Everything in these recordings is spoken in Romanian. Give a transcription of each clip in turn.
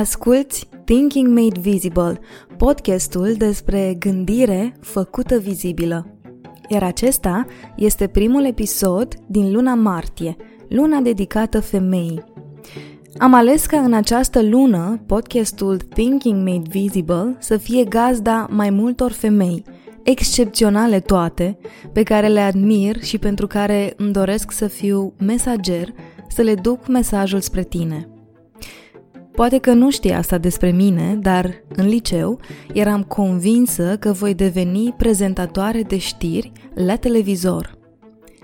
Asculți Thinking Made Visible, podcastul despre gândire făcută vizibilă. Iar acesta este primul episod din luna martie, luna dedicată femeii. Am ales ca în această lună podcastul Thinking Made Visible să fie gazda mai multor femei, excepționale toate, pe care le admir și pentru care îmi doresc să fiu mesager, să le duc mesajul spre tine. Poate că nu știi asta despre mine, dar în liceu eram convinsă că voi deveni prezentatoare de știri la televizor.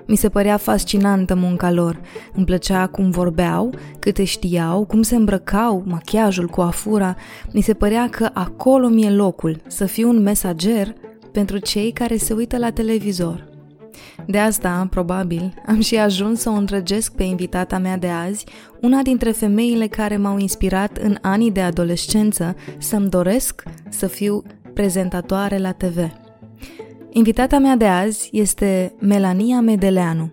Mi se părea fascinantă munca lor. Îmi plăcea cum vorbeau, câte știau, cum se îmbrăcau, machiajul, coafura. Mi se părea că acolo mi-e locul, să fiu un mesager pentru cei care se uită la televizor. De asta, probabil, am și ajuns să o îndrăgesc pe invitata mea de azi, una dintre femeile care m-au inspirat în anii de adolescență să-mi doresc să fiu prezentatoare la TV. Invitata mea de azi este Melania Medeleanu.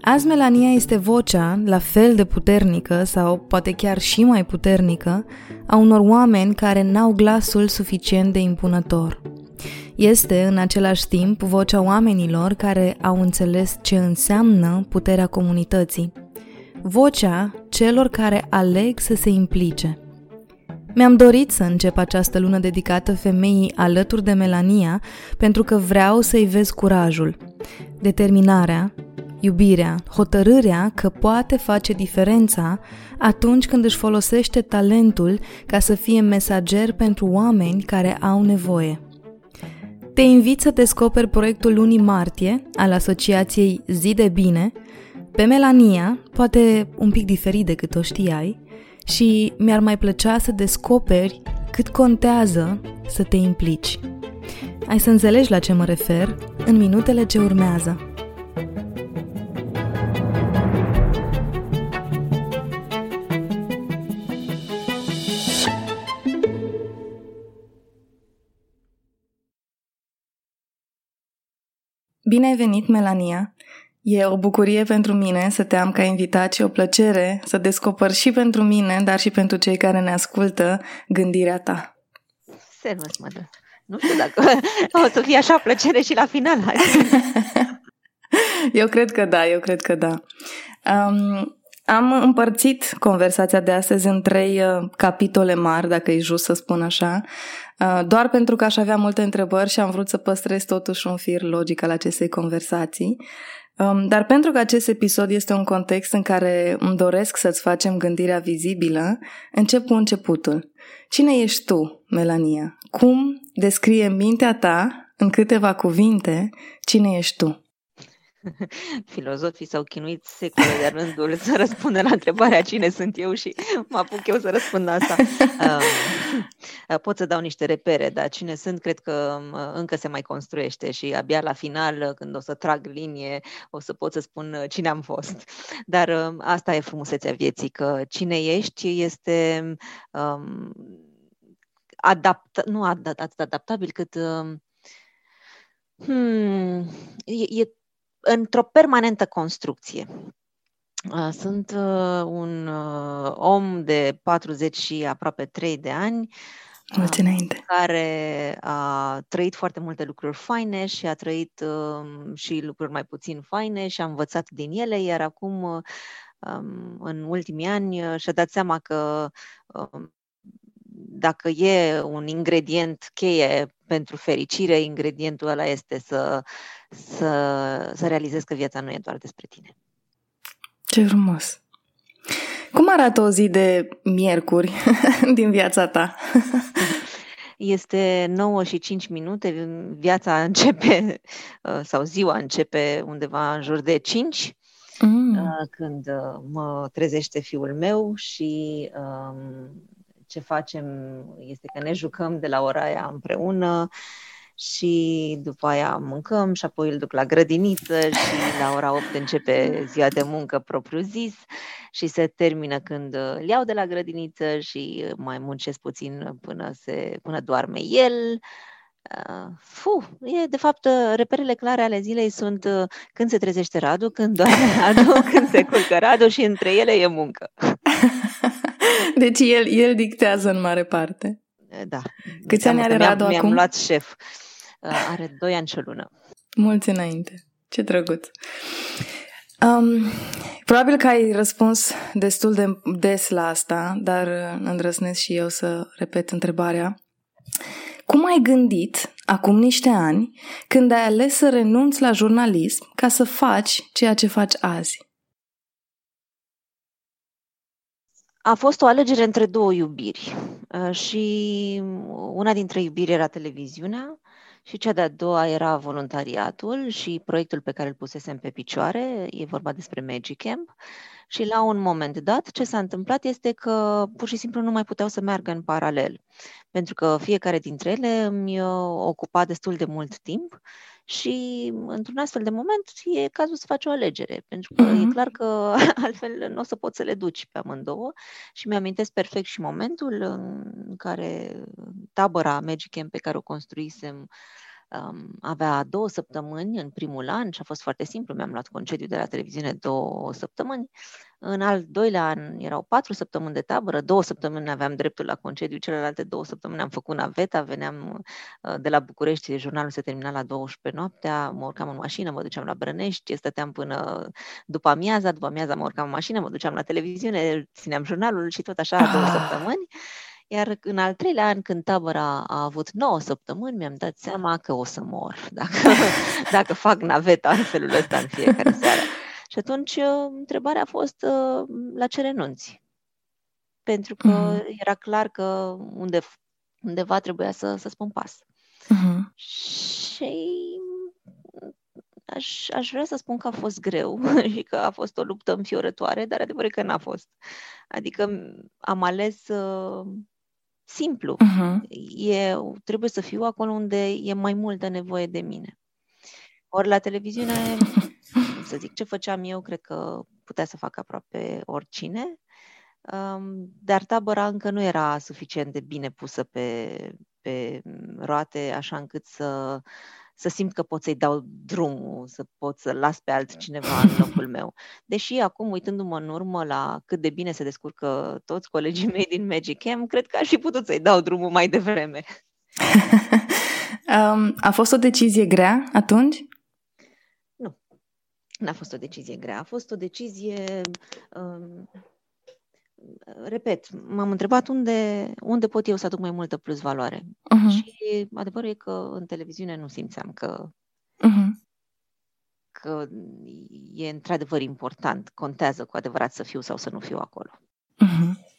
Azi Melania este vocea, la fel de puternică sau poate chiar și mai puternică, a unor oameni care n-au glasul suficient de impunător. Este, în același timp, vocea oamenilor care au înțeles ce înseamnă puterea comunității. Vocea celor care aleg să se implice. Mi-am dorit să încep această lună dedicată femeii alături de Melania pentru că vreau să-i vezi curajul, determinarea, iubirea, hotărârea că poate face diferența atunci când își folosește talentul ca să fie mesager pentru oameni care au nevoie. Te invit să descoperi proiectul lunii martie al Asociației Zi de Bine, pe Melania, poate un pic diferit decât o știai, și mi-ar mai plăcea să descoperi cât contează să te implici. Ai să înțelegi la ce mă refer în minutele ce urmează. Bine ai venit, Melania! E o bucurie pentru mine să te am ca invitat și o plăcere să descoper și pentru mine, dar și pentru cei care ne ascultă, gândirea ta. Servus, mă Nu știu dacă o să fie așa plăcere și la final. eu cred că da, eu cred că da. Um, am împărțit conversația de astăzi în trei uh, capitole mari, dacă e just să spun așa, uh, doar pentru că aș avea multe întrebări și am vrut să păstrez totuși un fir logic al acestei conversații. Um, dar pentru că acest episod este un context în care îmi doresc să-ți facem gândirea vizibilă, încep cu începutul. Cine ești tu, Melania? Cum descrie mintea ta, în câteva cuvinte, cine ești tu? filozofii s-au chinuit secole de rândul să răspundă la întrebarea cine sunt eu și mă apuc eu să răspund la asta. Um, pot să dau niște repere, dar cine sunt cred că um, încă se mai construiește și abia la final, când o să trag linie, o să pot să spun uh, cine am fost. Dar um, asta e frumusețea vieții, că cine ești este um, adapt, nu atât adaptabil cât um, Hmm, e, e într-o permanentă construcție. Uh, sunt uh, un uh, om de 40 și aproape 3 de ani Mulți înainte. care a trăit foarte multe lucruri faine și a trăit um, și lucruri mai puțin faine și a învățat din ele, iar acum, um, în ultimii ani, și-a dat seama că um, dacă e un ingredient cheie pentru fericire, ingredientul ăla este să, să, să realizezi că viața nu e doar despre tine. Ce frumos! Cum arată o zi de miercuri din viața ta? Este 9 și 5 minute, viața începe, uh, sau ziua începe undeva în jur de 5, mm. Uh, când uh, mă trezește fiul meu și um, ce facem este că ne jucăm de la ora aia împreună și după aia mâncăm și apoi îl duc la grădiniță și la ora 8 începe ziua de muncă propriu-zis și se termină când îl iau de la grădiniță și mai muncesc puțin până, se, până doarme el. Uh, fu, e, de fapt, reperele clare ale zilei sunt uh, când se trezește Radu, când doarme Radu, când se culcă Radu și între ele e muncă. Deci el, el dictează în mare parte. Da. Câți ani are Radu mi-am, acum? Mi-am luat șef. Are doi ani și o lună. Mulți înainte. Ce drăguț. Um, probabil că ai răspuns destul de des la asta, dar îndrăznesc și eu să repet întrebarea. Cum ai gândit, acum niște ani, când ai ales să renunți la jurnalism ca să faci ceea ce faci azi? A fost o alegere între două iubiri uh, și una dintre iubiri era televiziunea și cea de-a doua era voluntariatul și proiectul pe care îl pusesem pe picioare, e vorba despre Magic Camp. Și la un moment dat, ce s-a întâmplat este că pur și simplu nu mai puteau să meargă în paralel, pentru că fiecare dintre ele îmi uh, ocupa destul de mult timp și într-un astfel de moment e cazul să faci o alegere, pentru că mm-hmm. e clar că altfel nu o să poți să le duci pe amândouă și mi-amintesc perfect și momentul în care tabăra Magic Camp pe care o construisem um, avea două săptămâni în primul an și a fost foarte simplu, mi-am luat concediu de la televiziune două săptămâni. În al doilea an erau patru săptămâni de tabără, două săptămâni aveam dreptul la concediu, celelalte două săptămâni am făcut naveta, veneam uh, de la București, jurnalul se termina la 12 noaptea, mă urcam în mașină, mă duceam la Brănești, stăteam până după amiaza, după amiaza mă urcam în mașină, mă duceam la televiziune, țineam jurnalul și tot așa două ah. săptămâni. Iar în al treilea an, când tabăra a avut 9 săptămâni, mi-am dat seama că o să mor dacă, dacă fac naveta în felul ăsta în fiecare seară. Și atunci uh, întrebarea a fost uh, la ce renunți? Pentru că uh-huh. era clar că unde, undeva trebuia să, să spun pas. Uh-huh. Și aș, aș vrea să spun că a fost greu și că a fost o luptă înfiorătoare, dar adevărul că n-a fost. Adică am ales uh, simplu. Uh-huh. Eu trebuie să fiu acolo unde e mai multă nevoie de mine. Ori la televiziune, să zic ce făceam eu, cred că putea să facă aproape oricine, um, dar tabăra încă nu era suficient de bine pusă pe, pe roate, așa încât să să simt că pot să-i dau drumul, să pot să las pe altcineva în locul meu. Deși acum, uitându-mă în urmă la cât de bine se descurcă toți colegii mei din Magic Camp, cred că aș fi putut să-i dau drumul mai devreme. um, a fost o decizie grea atunci? Nu. N-a fost o decizie grea. A fost o decizie um, repet, m-am întrebat unde, unde pot eu să aduc mai multă plus valoare. Uh-huh. Și adevărul e că în televiziune nu simțeam că, uh-huh. că e într-adevăr important, contează cu adevărat să fiu sau să nu fiu acolo. Uh-huh.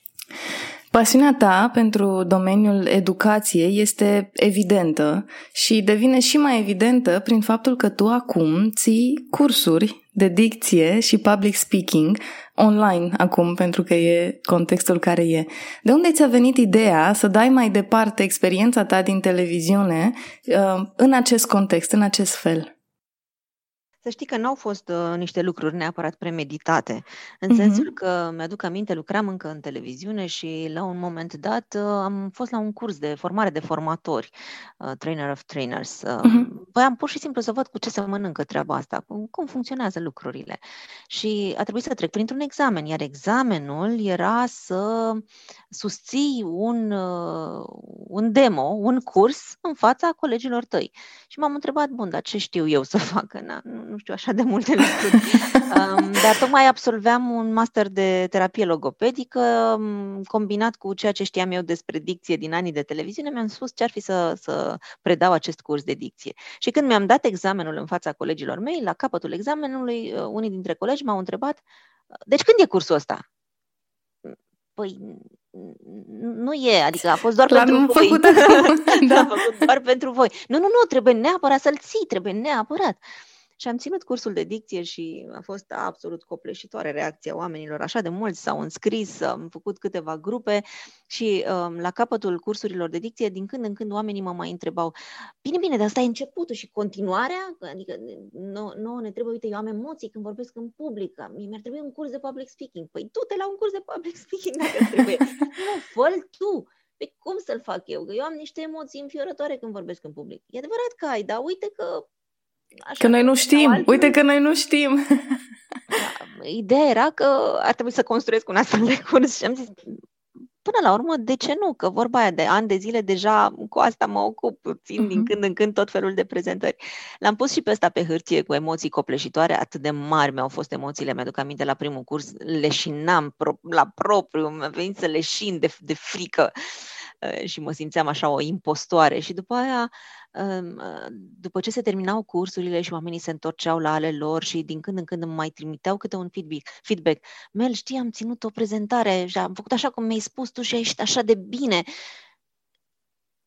Pasiunea ta pentru domeniul educației este evidentă și devine și mai evidentă prin faptul că tu acum ții cursuri de dicție și public speaking online acum, pentru că e contextul care e. De unde ți-a venit ideea să dai mai departe experiența ta din televiziune uh, în acest context, în acest fel? Să știi că nu au fost uh, niște lucruri neapărat premeditate, în uh-huh. sensul că mi-aduc aminte, lucram încă în televiziune și la un moment dat uh, am fost la un curs de formare de formatori, uh, trainer of trainers. Uh, uh-huh. Voiam pur și simplu să văd cu ce se mănâncă treaba asta, cum, cum funcționează lucrurile. Și a trebuit să trec printr-un examen, iar examenul era să susții un, uh, un demo, un curs în fața colegilor tăi. Și m-am întrebat, bun, dar ce știu eu să fac? Na, nu știu așa de multe lucruri. um, dar tocmai absolveam un master de terapie logopedică, um, combinat cu ceea ce știam eu despre dicție din anii de televiziune, mi-am spus ce ar fi să, să predau acest curs de dicție. Și când mi-am dat examenul în fața colegilor mei, la capătul examenului, uh, unii dintre colegi m-au întrebat, deci când e cursul ăsta? Păi, nu e, adică a fost doar L-am pentru făcut voi. da. a făcut doar pentru voi. Nu, nu, nu, trebuie neapărat să-l ții, trebuie neapărat. Și am ținut cursul de dicție și a fost absolut copleșitoare reacția oamenilor. Așa de mulți s-au înscris, am făcut câteva grupe și um, la capătul cursurilor de dicție, din când în când oamenii mă mai întrebau bine, bine, dar asta e începutul și continuarea? Adică nu, nu ne trebuie, uite, eu am emoții când vorbesc în public, mi-ar trebui un curs de public speaking. Păi tu te la un curs de public speaking dacă trebuie. nu, fă tu! Pe cum să-l fac eu? Că eu am niște emoții înfiorătoare când vorbesc în public. E adevărat că ai, dar uite că Așa că noi nu știm. Altul. Uite că noi nu știm. Da, ideea era că ar trebui să construiesc un astfel de curs și am zis, până la urmă, de ce nu? Că vorba aia de ani de zile deja cu asta mă ocup, țin uh-huh. din când în când tot felul de prezentări. L-am pus și pe ăsta pe hârtie cu emoții copleșitoare, atât de mari mi-au fost emoțiile, mi-aduc aminte la primul curs, leșinam pro- la propriu, mi-a venit să leșin de, de frică uh, și mă simțeam așa o impostoare și după aia după ce se terminau cursurile și oamenii se întorceau la ale lor și din când în când îmi mai trimiteau câte un feedback, feedback. Mel, știi, am ținut o prezentare și am făcut așa cum mi-ai spus tu și ai ieșit așa de bine.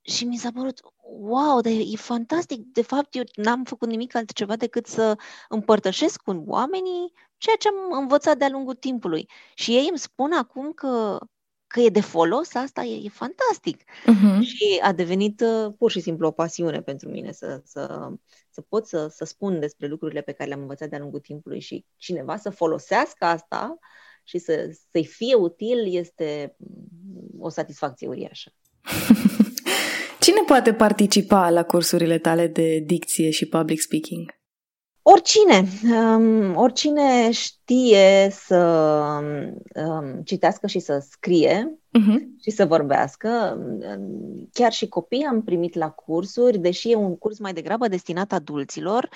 Și mi s-a părut, wow, dar e fantastic. De fapt, eu n-am făcut nimic altceva decât să împărtășesc cu oamenii ceea ce am învățat de-a lungul timpului. Și ei îmi spun acum că că e de folos, asta e, e fantastic. Uh-huh. Și a devenit uh, pur și simplu o pasiune pentru mine să, să, să pot să, să spun despre lucrurile pe care le-am învățat de-a lungul timpului și cineva să folosească asta și să, să-i fie util este o satisfacție uriașă. Cine poate participa la cursurile tale de dicție și public speaking? Oricine, um, oricine știe să um, citească și să scrie, uh-huh. și să vorbească. Chiar și copii am primit la cursuri, deși e un curs mai degrabă destinat adulților.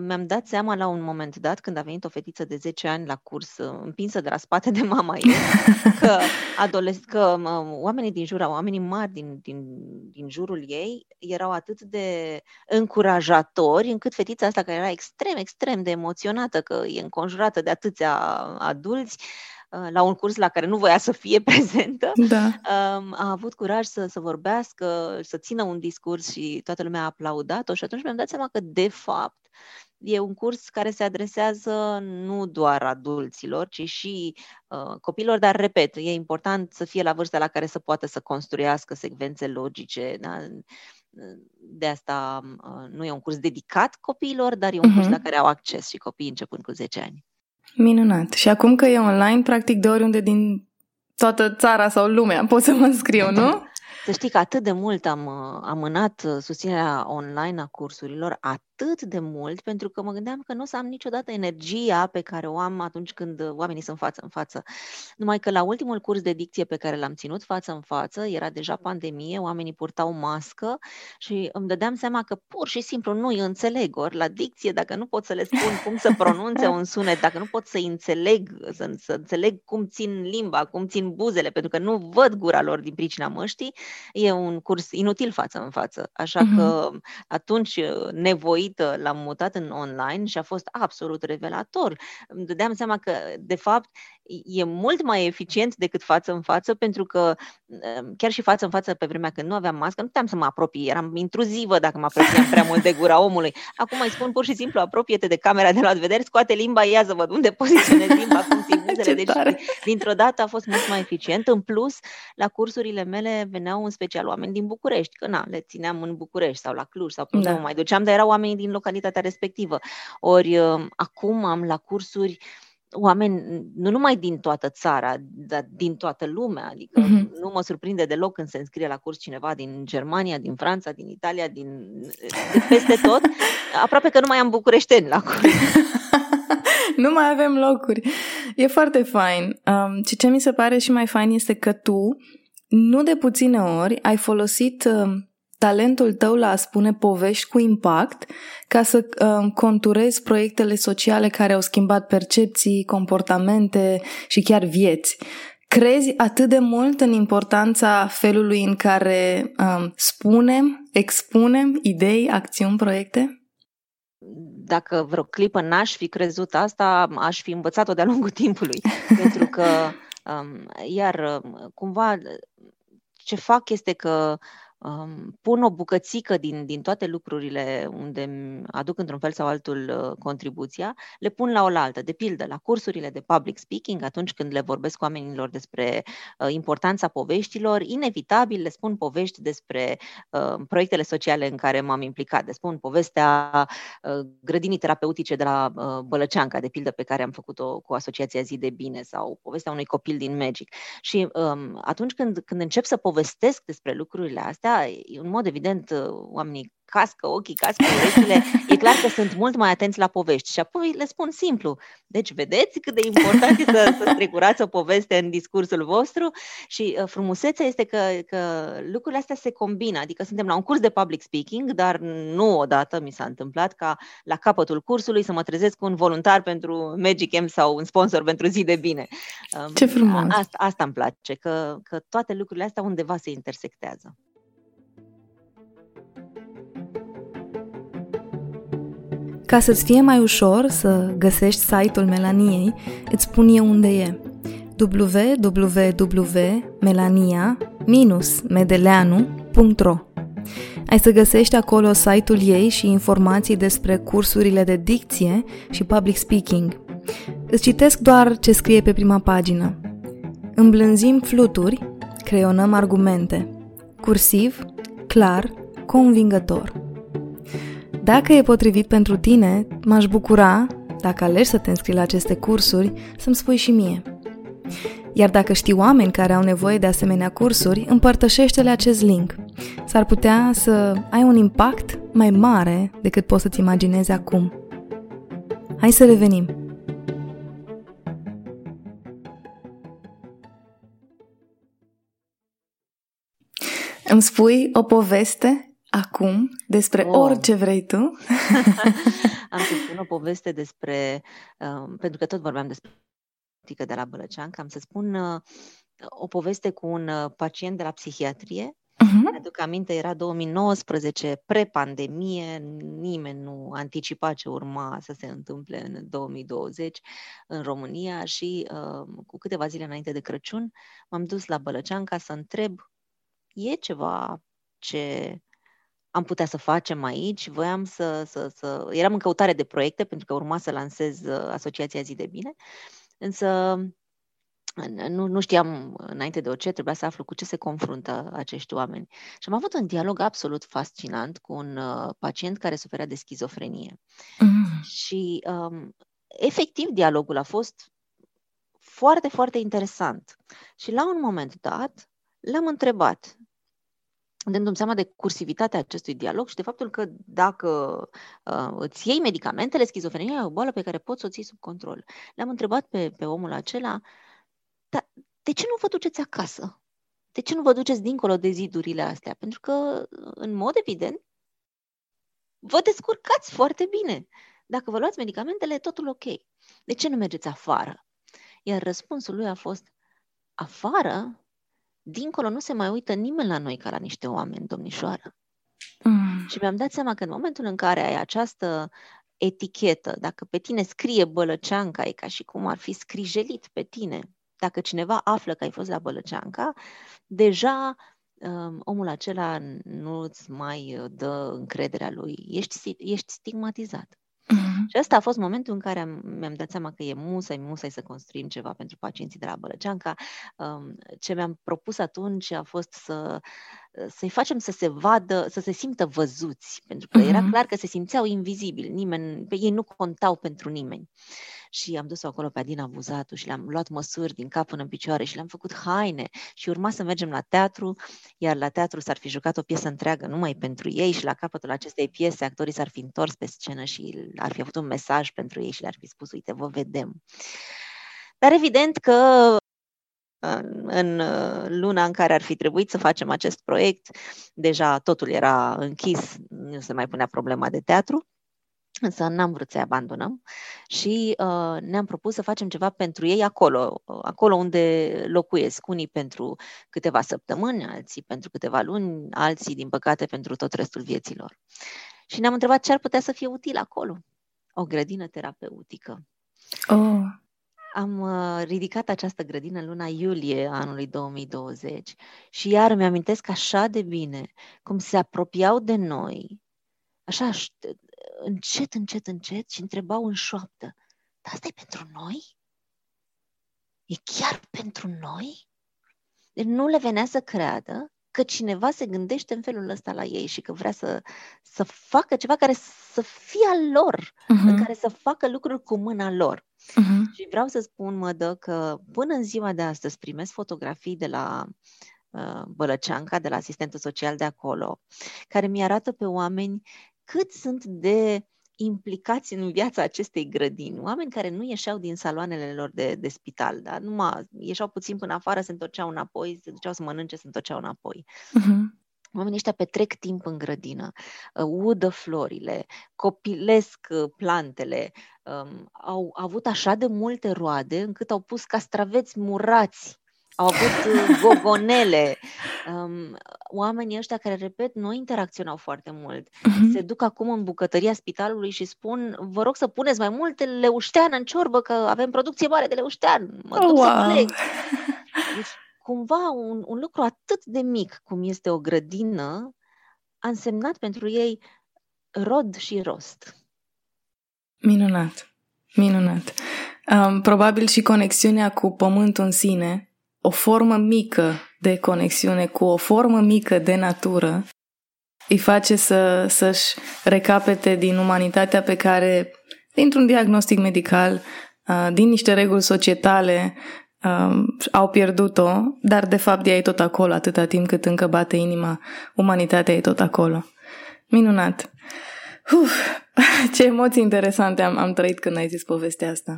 Mi-am dat seama la un moment dat, când a venit o fetiță de 10 ani la curs, împinsă de la spate de mama ei, că, adoles- că oamenii din jur, oamenii mari din, din, din jurul ei, erau atât de încurajatori, încât fetița asta, care era extrem, extrem de emoționată, că e înconjurată de atâția adulți, Uh, la un curs la care nu voia să fie prezentă, da. Um, a avut curaj să, să vorbească, să țină un discurs și toată lumea a aplaudat-o și atunci mi-am dat seama că, de fapt, e un curs care se adresează nu doar adulților, ci și uh, copilor, dar, repet, e important să fie la vârsta la care să poată să construiască secvențe logice. Da? De asta uh, nu e un curs dedicat copiilor, dar e un uh-huh. curs la care au acces și copiii începând cu 10 ani. Minunat. Și acum că e online, practic de oriunde din toată țara sau lumea pot să mă înscriu, nu? Să știi că atât de mult am amânat susținerea online a cursurilor, atât atât de mult pentru că mă gândeam că nu o să am niciodată energia pe care o am atunci când oamenii sunt față în față. Numai că la ultimul curs de dicție pe care l-am ținut față în față, era deja pandemie, oamenii purtau mască și îmi dădeam seama că pur și simplu nu îi înțeleg. Ori la dicție, dacă nu pot să le spun cum să pronunțe un sunet, dacă nu pot să înțeleg, să, să înțeleg cum țin limba, cum țin buzele, pentru că nu văd gura lor din pricina măștii, e un curs inutil față în față. Așa uh-huh. că atunci nevoit gratuită, l-am mutat în online și a fost absolut revelator. Îmi dădeam seama că, de fapt, e mult mai eficient decât față în față, pentru că ehm, chiar și față în față, pe vremea când nu aveam mască, nu puteam să mă apropii, eram intruzivă dacă mă apropiam prea mult de gura omului. Acum îi spun pur și simplu, apropie-te de camera de la vedere, scoate limba, ia să văd unde poziționezi limba, cum ții buzele. Deci, dintr-o dată a fost mult mai eficient. În plus, la cursurile mele veneau în special oameni din București, că na, le țineam în București sau la Cluj sau pe da. mai duceam, dar erau oamenii din localitatea respectivă. Ori ehm, acum am la cursuri oameni nu numai din toată țara, dar din toată lumea. Adică uh-huh. nu mă surprinde deloc când se înscrie la curs cineva din Germania, din Franța, din Italia, din de peste tot. Aproape că nu mai am bucureșteni la curs. nu mai avem locuri. E foarte fain. Um, și ce mi se pare și mai fain este că tu, nu de puține ori, ai folosit uh, talentul tău la a spune povești cu impact ca să uh, conturezi proiectele sociale care au schimbat percepții, comportamente și chiar vieți. Crezi atât de mult în importanța felului în care um, spunem, expunem idei, acțiuni, proiecte? Dacă vreo clipă n-aș fi crezut asta, aș fi învățat-o de-a lungul timpului. pentru că, um, iar, um, cumva, ce fac este că um, pun o bucățică din, din toate lucrurile unde aduc într-un fel sau altul uh, contribuția, le pun la oaltă. De pildă, la cursurile de public speaking, atunci când le vorbesc cu oamenilor despre uh, importanța poveștilor, inevitabil le spun povești despre uh, proiectele sociale în care m-am implicat. Le spun povestea uh, grădinii terapeutice de la uh, Bălăceanca, de pildă, pe care am făcut-o cu Asociația Zi de Bine sau povestea unui copil din Magic. Și um, atunci când, când încep să povestesc despre lucrurile astea, în mod evident, uh, oamenii cască ochii, cască urechile, e clar că sunt mult mai atenți la povești. Și apoi le spun simplu. Deci vedeți cât de important e să, să strecurați o poveste în discursul vostru și uh, frumusețea este că, că lucrurile astea se combină. Adică suntem la un curs de public speaking, dar nu odată mi s-a întâmplat ca la capătul cursului să mă trezesc cu un voluntar pentru Magic M sau un sponsor pentru zi de bine. Um, Ce frumos! Asta, asta îmi place, că, că toate lucrurile astea undeva se intersectează. Ca să-ți fie mai ușor să găsești site-ul Melaniei, îți spun eu unde e www.melania-medeleanu.ro Ai să găsești acolo site-ul ei și informații despre cursurile de dicție și public speaking. Îți citesc doar ce scrie pe prima pagină. Îmblânzim fluturi, creionăm argumente. Cursiv, clar, convingător. Dacă e potrivit pentru tine, m-aș bucura, dacă alegi să te înscrii la aceste cursuri, să-mi spui și mie. Iar dacă știi oameni care au nevoie de asemenea cursuri, împărtășește-le acest link. S-ar putea să ai un impact mai mare decât poți să-ți imaginezi acum. Hai să revenim! Îmi spui o poveste acum despre oh. orice vrei tu. Am să spun o poveste despre, uh, pentru că tot vorbeam despre tică de la Bălăceancă, am să spun uh, o poveste cu un uh, pacient de la psihiatrie. Uh-huh. Aduc aminte, era 2019, pre-pandemie, nimeni nu anticipa ce urma să se întâmple în 2020 în România și uh, cu câteva zile înainte de Crăciun m-am dus la Bălăceanca să întreb e ceva ce am putea să facem aici. Voiam să, să, să... Eram în căutare de proiecte pentru că urma să lansez uh, Asociația Zi de Bine, însă nu, nu știam înainte de orice, trebuia să aflu cu ce se confruntă acești oameni. Și am avut un dialog absolut fascinant cu un uh, pacient care suferea de schizofrenie. Mm. Și um, efectiv dialogul a fost foarte, foarte interesant. Și la un moment dat l-am întrebat, dându-mi seama de cursivitatea acestui dialog și de faptul că dacă uh, îți iei medicamentele, schizofrenia e o boală pe care poți să o ții sub control. Le-am întrebat pe, pe omul acela, dar de ce nu vă duceți acasă? De ce nu vă duceți dincolo de zidurile astea? Pentru că, în mod evident, vă descurcați foarte bine. Dacă vă luați medicamentele, totul ok. De ce nu mergeți afară? Iar răspunsul lui a fost, afară dincolo nu se mai uită nimeni la noi ca la niște oameni, domnișoară. Mm. Și mi-am dat seama că în momentul în care ai această etichetă, dacă pe tine scrie Bălăceanca, e ca și cum ar fi scrijelit pe tine. Dacă cineva află că ai fost la Bălăceanca, deja um, omul acela nu îți mai dă încrederea lui. Ești, ești stigmatizat. Mm-hmm. Și ăsta a fost momentul în care am, mi-am dat seama că e musai, musai să construim ceva pentru pacienții de la Bălăceanca. Um, ce mi-am propus atunci a fost să, să-i facem să se vadă, să se simtă văzuți, pentru că mm-hmm. era clar că se simțeau invizibili, nimeni, pe ei nu contau pentru nimeni și am dus-o acolo pe Adina Buzatu și le-am luat măsuri din cap până în picioare și le-am făcut haine și urma să mergem la teatru, iar la teatru s-ar fi jucat o piesă întreagă numai pentru ei și la capătul acestei piese actorii s-ar fi întors pe scenă și ar fi avut un mesaj pentru ei și le-ar fi spus, uite, vă vedem. Dar evident că în luna în care ar fi trebuit să facem acest proiect, deja totul era închis, nu se mai punea problema de teatru. Însă n-am vrut să-i abandonăm și uh, ne-am propus să facem ceva pentru ei acolo, uh, acolo unde locuiesc, unii pentru câteva săptămâni, alții pentru câteva luni, alții, din păcate, pentru tot restul vieților. Și ne-am întrebat ce ar putea să fie util acolo. O grădină terapeutică. Oh. Am uh, ridicat această grădină în luna iulie anului 2020 și iar mi-amintesc așa de bine cum se apropiau de noi, așa încet, încet, încet și întrebau în șoaptă, dar asta e pentru noi? E chiar pentru noi? Deci nu le venea să creadă că cineva se gândește în felul ăsta la ei și că vrea să, să facă ceva care să fie al lor, uh-huh. în care să facă lucruri cu mâna lor. Uh-huh. Și vreau să spun, mă dă, că până în ziua de astăzi primesc fotografii de la uh, Bălăceanca, de la asistentul social de acolo, care mi-arată pe oameni cât sunt de implicați în viața acestei grădini, oameni care nu ieșeau din saloanele lor de, de spital, da? numai ieșeau puțin până afară, se întorceau înapoi, se duceau să mănânce, se întorceau înapoi. Uh-huh. Oamenii ăștia petrec timp în grădină, uh, udă florile, copilesc uh, plantele, um, au avut așa de multe roade încât au pus castraveți murați au avut uh, gogonele. Um, oamenii ăștia care, repet, nu interacționau foarte mult, uh-huh. se duc acum în bucătăria spitalului și spun, vă rog să puneți mai multe leuștean în ciorbă, că avem producție mare de leuștean. Mă duc wow. să coleg. Deci, cumva, un, un lucru atât de mic cum este o grădină a însemnat pentru ei rod și rost. Minunat, minunat. Um, probabil și conexiunea cu pământul în sine o formă mică de conexiune cu o formă mică de natură îi face să, să-și recapete din umanitatea pe care, dintr-un diagnostic medical, din niște reguli societale, au pierdut-o, dar de fapt ea e tot acolo atâta timp cât încă bate inima. Umanitatea e tot acolo. Minunat! Uf, ce emoții interesante am, am trăit când ai zis povestea asta.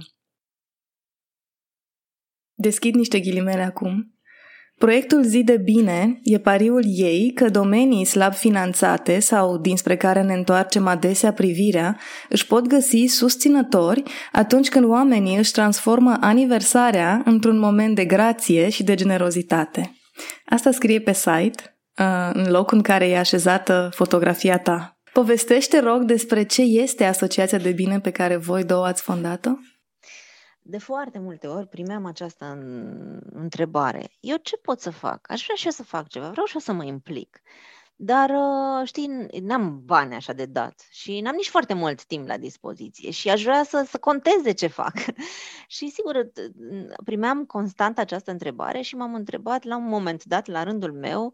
Deschid niște ghilimele acum. Proiectul Zi de Bine e pariul ei că domenii slab finanțate sau dinspre care ne întoarcem adesea privirea își pot găsi susținători atunci când oamenii își transformă aniversarea într-un moment de grație și de generozitate. Asta scrie pe site, uh, în locul în care e așezată fotografia ta. Povestește, rog, despre ce este Asociația de Bine pe care voi două ați fondat-o? De foarte multe ori primeam această întrebare. Eu ce pot să fac? Aș vrea și eu să fac ceva, vreau și eu să mă implic. Dar, uh, știi, n-am bani așa de dat și n-am nici foarte mult timp la dispoziție și aș vrea să, să conteze ce fac. și, sigur, primeam constant această întrebare și m-am întrebat la un moment dat, la rândul meu,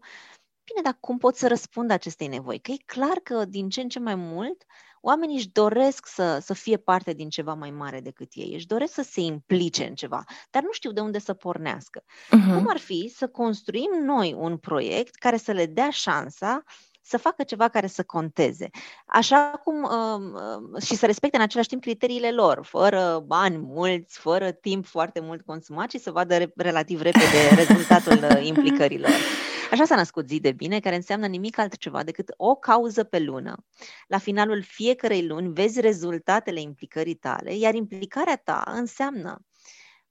bine, dar cum pot să răspund acestei nevoi? Că e clar că din ce în ce mai mult oamenii își doresc să, să fie parte din ceva mai mare decât ei, își doresc să se implice în ceva, dar nu știu de unde să pornească. Uh-huh. Cum ar fi să construim noi un proiect care să le dea șansa să facă ceva care să conteze. Așa cum uh, și să respecte în același timp criteriile lor, fără bani mulți, fără timp foarte mult consumat și să vadă re- relativ repede rezultatul uh, implicărilor. Așa s-a născut zi de bine, care înseamnă nimic altceva decât o cauză pe lună. La finalul fiecarei luni vezi rezultatele implicării tale, iar implicarea ta înseamnă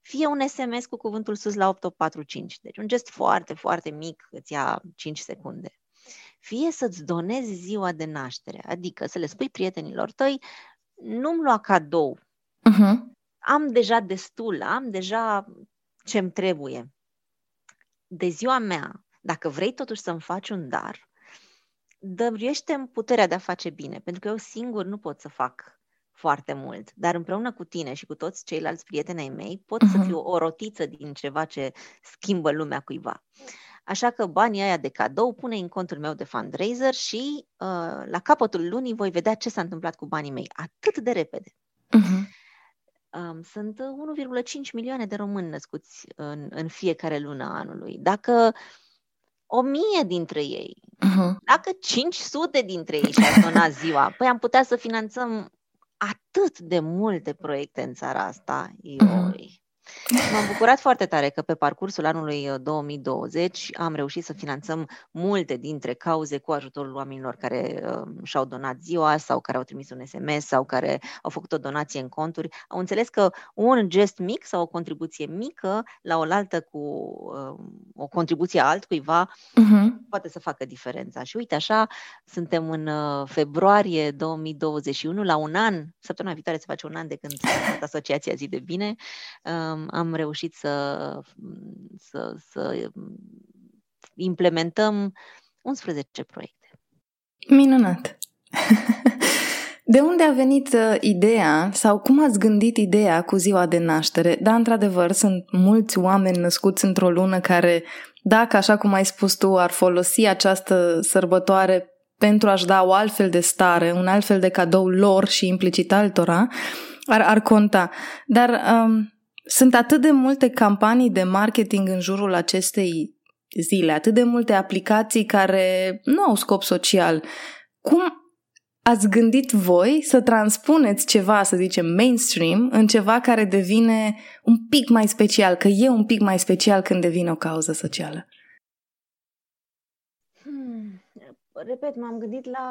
fie un SMS cu cuvântul sus la 8845, deci un gest foarte, foarte mic, îți ia 5 secunde. Fie să-ți donezi ziua de naștere, adică să le spui prietenilor tăi, nu-mi lua cadou, uh-huh. am deja destul, am deja ce-mi trebuie. De ziua mea, dacă vrei totuși să-mi faci un dar, dăruiește-mi puterea de a face bine, pentru că eu singur nu pot să fac foarte mult, dar împreună cu tine și cu toți ceilalți prieteni ai mei pot uh-huh. să fiu o rotiță din ceva ce schimbă lumea cuiva. Așa că banii aia de cadou pune în contul meu de fundraiser și uh, la capătul lunii voi vedea ce s-a întâmplat cu banii mei atât de repede. Uh-huh. Um, sunt 1,5 milioane de români născuți în, în fiecare lună anului. Dacă o mie dintre ei, uh-huh. dacă 500 dintre ei și-ar dona ziua, păi am putea să finanțăm atât de multe proiecte în țara asta. Uh-huh. M-am bucurat foarte tare că pe parcursul anului 2020 uh, am reușit să finanțăm multe dintre cauze cu ajutorul oamenilor care uh, și-au donat ziua sau care au trimis un SMS sau care au făcut o donație în conturi. Au înțeles că un gest mic sau o contribuție mică la oaltă cu uh, o contribuție altcuiva uh-huh. poate să facă diferența. Și uite, așa suntem în uh, februarie 2021, la un an, săptămâna viitoare se face un an de când Asociația Zi de Bine. Uh, am reușit să, să, să implementăm 11 proiecte. Minunat! De unde a venit uh, ideea sau cum ați gândit ideea cu ziua de naștere? Da, într-adevăr, sunt mulți oameni născuți într-o lună care, dacă, așa cum ai spus tu, ar folosi această sărbătoare pentru a-și da o altfel de stare, un altfel de cadou lor și implicit altora, ar, ar conta. Dar um, sunt atât de multe campanii de marketing în jurul acestei zile, atât de multe aplicații care nu au scop social. Cum ați gândit voi să transpuneți ceva, să zicem, mainstream în ceva care devine un pic mai special, că e un pic mai special când devine o cauză socială? Hmm. Repet, m-am gândit la,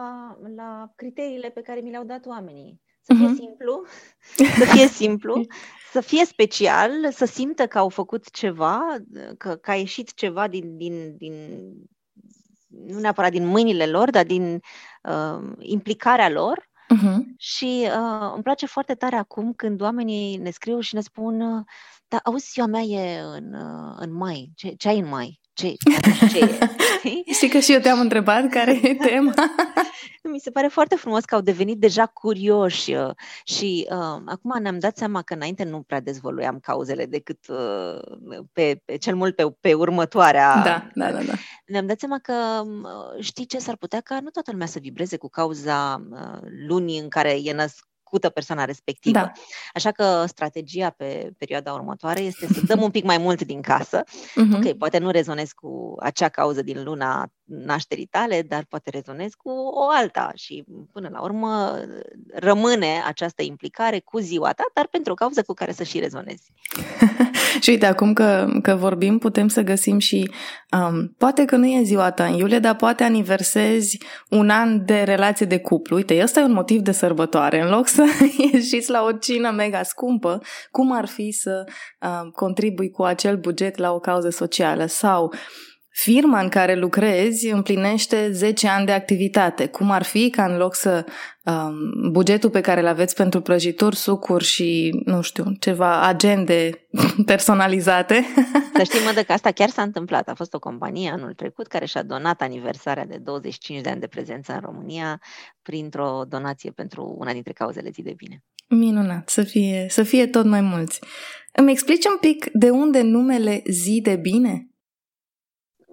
la criteriile pe care mi le-au dat oamenii. Să fie uh-huh. simplu, să fie simplu, să fie special, să simtă că au făcut ceva, că, că a ieșit ceva din, din, din, nu neapărat din mâinile lor, dar din uh, implicarea lor. Uh-huh. Și uh, îmi place foarte tare acum când oamenii ne scriu și ne spun uh, da, auzi, ziua mea e în, uh, în mai. Ce, ce ai în mai? Ce, ce e? Știi că și eu te-am întrebat care e tema? Mi se pare foarte frumos că au devenit deja curioși uh, și uh, acum ne-am dat seama că înainte nu prea dezvoluiam cauzele decât uh, pe, pe cel mult pe, pe următoarea. Da, da, da, da. Ne-am dat seama că uh, știi ce s-ar putea ca nu toată lumea să vibreze cu cauza uh, lunii în care e născut cunoscută persoana respectivă. Da. Așa că strategia pe perioada următoare este să dăm un pic mai mult din casă. Uh-huh. Ok, poate nu rezonez cu acea cauză din luna nașterii tale, dar poate rezonez cu o alta și până la urmă rămâne această implicare cu ziua ta, dar pentru o cauză cu care să și rezonezi. și uite, acum că, că vorbim, putem să găsim și, um, poate că nu e ziua ta în iulie, dar poate aniversezi un an de relație de cuplu. Uite, ăsta e un motiv de sărbătoare. În loc să ieșiți la o cină mega scumpă, cum ar fi să um, contribui cu acel buget la o cauză socială? Sau firma în care lucrezi împlinește 10 ani de activitate. Cum ar fi ca în loc să um, bugetul pe care îl aveți pentru prăjituri, sucuri și, nu știu, ceva agende personalizate? Să știi, mă, că asta chiar s-a întâmplat. A fost o companie anul trecut care și-a donat aniversarea de 25 de ani de prezență în România printr-o donație pentru una dintre cauzele zi de bine. Minunat, să fie, să fie tot mai mulți. Îmi explici un pic de unde numele zi de bine?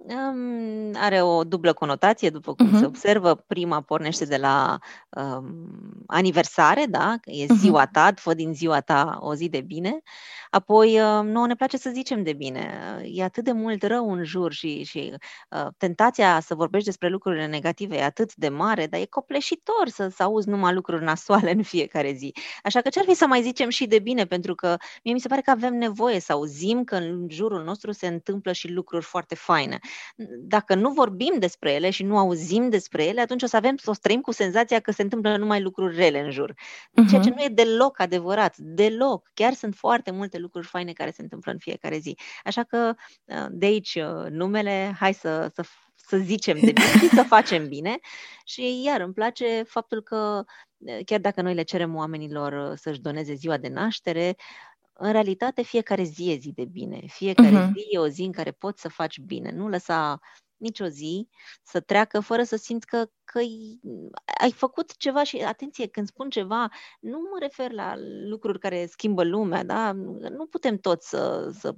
Um, are o dublă conotație, după cum uh-huh. se observă. Prima pornește de la um, aniversare, da? E uh-huh. ziua ta, fă din ziua ta o zi de bine. Apoi, uh, nouă ne place să zicem de bine. E atât de mult rău în jur și, și uh, tentația să vorbești despre lucrurile negative e atât de mare, dar e copleșitor să, să auzi numai lucruri nasoale în fiecare zi. Așa că ce-ar fi să mai zicem și de bine, pentru că mie mi se pare că avem nevoie să auzim că în jurul nostru se întâmplă și lucruri foarte faine. Dacă nu vorbim despre ele și nu auzim despre ele, atunci o să avem, să o trăim cu senzația că se întâmplă numai lucruri rele în jur. Ceea ce mhm. nu e deloc adevărat, deloc. Chiar sunt foarte multe lucruri faine care se întâmplă în fiecare zi. Așa că uh, de aici uh, numele, hai să, să, să zicem de bine și să facem bine. Și iar îmi place faptul că uh, chiar dacă noi le cerem oamenilor să-și doneze ziua de naștere, în realitate fiecare zi e zi de bine, fiecare uh-huh. zi e o zi în care poți să faci bine, nu lăsa nicio zi să treacă fără să simți că, că ai făcut ceva și, atenție, când spun ceva, nu mă refer la lucruri care schimbă lumea, da? Nu putem toți să, să